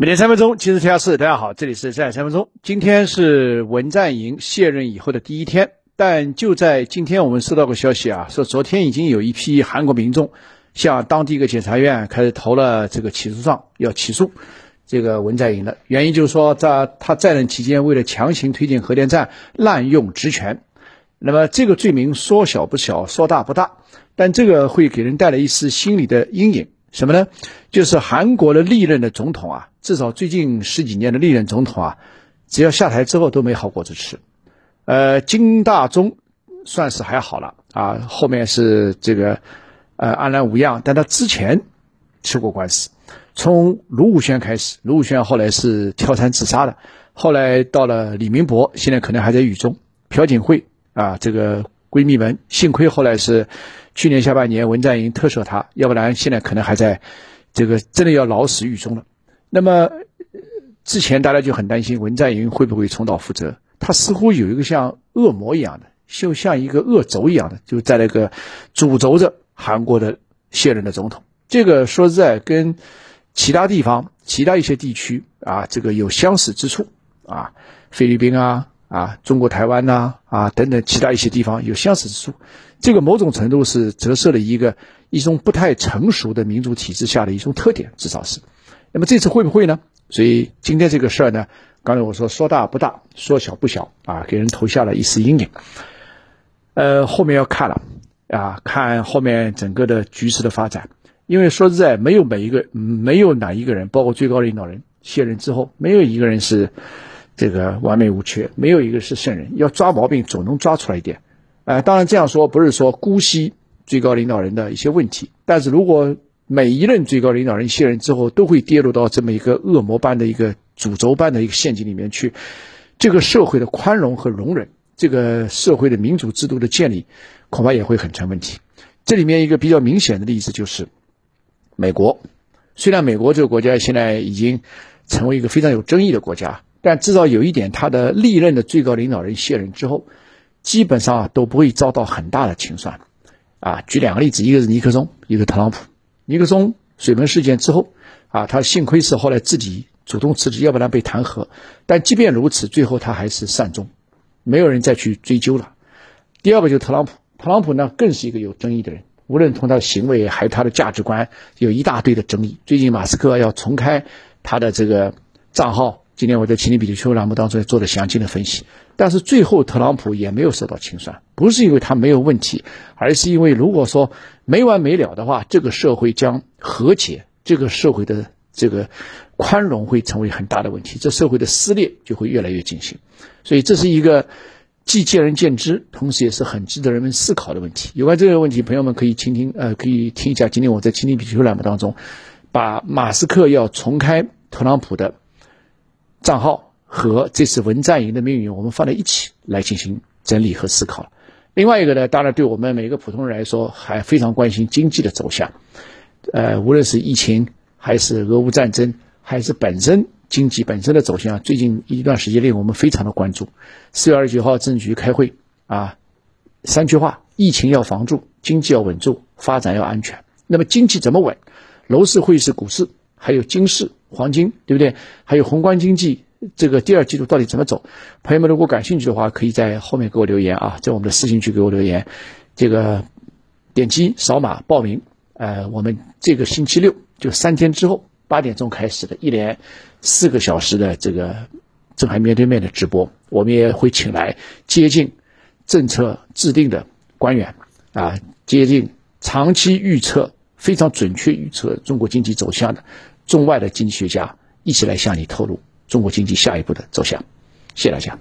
每天三分钟，今日天下事。大家好，这里是在三分钟。今天是文在寅卸任以后的第一天，但就在今天，我们收到个消息啊，说昨天已经有一批韩国民众向当地一个检察院开始投了这个起诉状，要起诉这个文在寅的。原因就是说，在他在任期间，为了强行推进核电站，滥用职权。那么这个罪名说小不小，说大不大，但这个会给人带来一丝心理的阴影。什么呢？就是韩国的历任的总统啊，至少最近十几年的历任总统啊，只要下台之后都没好果子吃。呃，金大中算是还好了啊，后面是这个呃安然无恙，但他之前吃过官司，从卢武铉开始，卢武铉后来是跳伞自杀的，后来到了李明博，现在可能还在狱中，朴槿惠啊，这个闺蜜们，幸亏后来是。去年下半年，文在寅特赦他，要不然现在可能还在，这个真的要老死狱中了。那么之前大家就很担心文在寅会不会重蹈覆辙，他似乎有一个像恶魔一样的，就像一个恶轴一样的，就在那个主轴着韩国的现任的总统。这个说实在，跟其他地方、其他一些地区啊，这个有相似之处啊，菲律宾啊。啊，中国台湾呐，啊等等其他一些地方有相似之处，这个某种程度是折射了一个一种不太成熟的民主体制下的一种特点，至少是。那么这次会不会呢？所以今天这个事儿呢，刚才我说说大不大，说小不小啊，给人投下了一丝阴影。呃，后面要看了啊，看后面整个的局势的发展，因为说实在，没有每一个，没有哪一个人，包括最高领导人卸任之后，没有一个人是。这个完美无缺，没有一个是圣人。要抓毛病，总能抓出来一点。呃，当然这样说不是说姑息最高领导人的一些问题，但是如果每一任最高领导人卸任之后都会跌入到这么一个恶魔般的一个诅咒般的一个陷阱里面去，这个社会的宽容和容忍，这个社会的民主制度的建立，恐怕也会很成问题。这里面一个比较明显的例子就是美国。虽然美国这个国家现在已经成为一个非常有争议的国家。但至少有一点，他的历任的最高领导人卸任之后，基本上都不会遭到很大的清算。啊，举两个例子，一个是尼克松，一个特朗普。尼克松水门事件之后，啊，他幸亏是后来自己主动辞职，要不然被弹劾。但即便如此，最后他还是善终，没有人再去追究了。第二个就是特朗普，特朗普呢更是一个有争议的人，无论从他的行为还有他的价值观，有一大堆的争议。最近马斯克要重开他的这个账号。今天我在《情理比丘秋》栏目当中也做了详尽的分析，但是最后特朗普也没有受到清算，不是因为他没有问题，而是因为如果说没完没了的话，这个社会将和解，这个社会的这个宽容会成为很大的问题，这社会的撕裂就会越来越进行。所以这是一个既见仁见智，同时也是很值得人们思考的问题。有关这个问题，朋友们可以倾听，呃，可以听一下今天我在《情理比丘》栏目当中，把马斯克要重开特朗普的。账号和这次文在寅的命运，我们放在一起来进行整理和思考。另外一个呢，当然对我们每个普通人来说，还非常关心经济的走向。呃，无论是疫情，还是俄乌战争，还是本身经济本身的走向，最近一段时间内我们非常的关注。四月二十九号，政治局开会啊，三句话：疫情要防住，经济要稳住，发展要安全。那么经济怎么稳？楼市、汇市、股市，还有金市。黄金对不对？还有宏观经济，这个第二季度到底怎么走？朋友们如果感兴趣的话，可以在后面给我留言啊，在我们的私信区给我留言。这个点击扫码报名，呃，我们这个星期六就三天之后八点钟开始的一连四个小时的这个正海面对面的直播，我们也会请来接近政策制定的官员啊，接近长期预测非常准确预测中国经济走向的。中外的经济学家一起来向你透露中国经济下一步的走向，谢谢大家。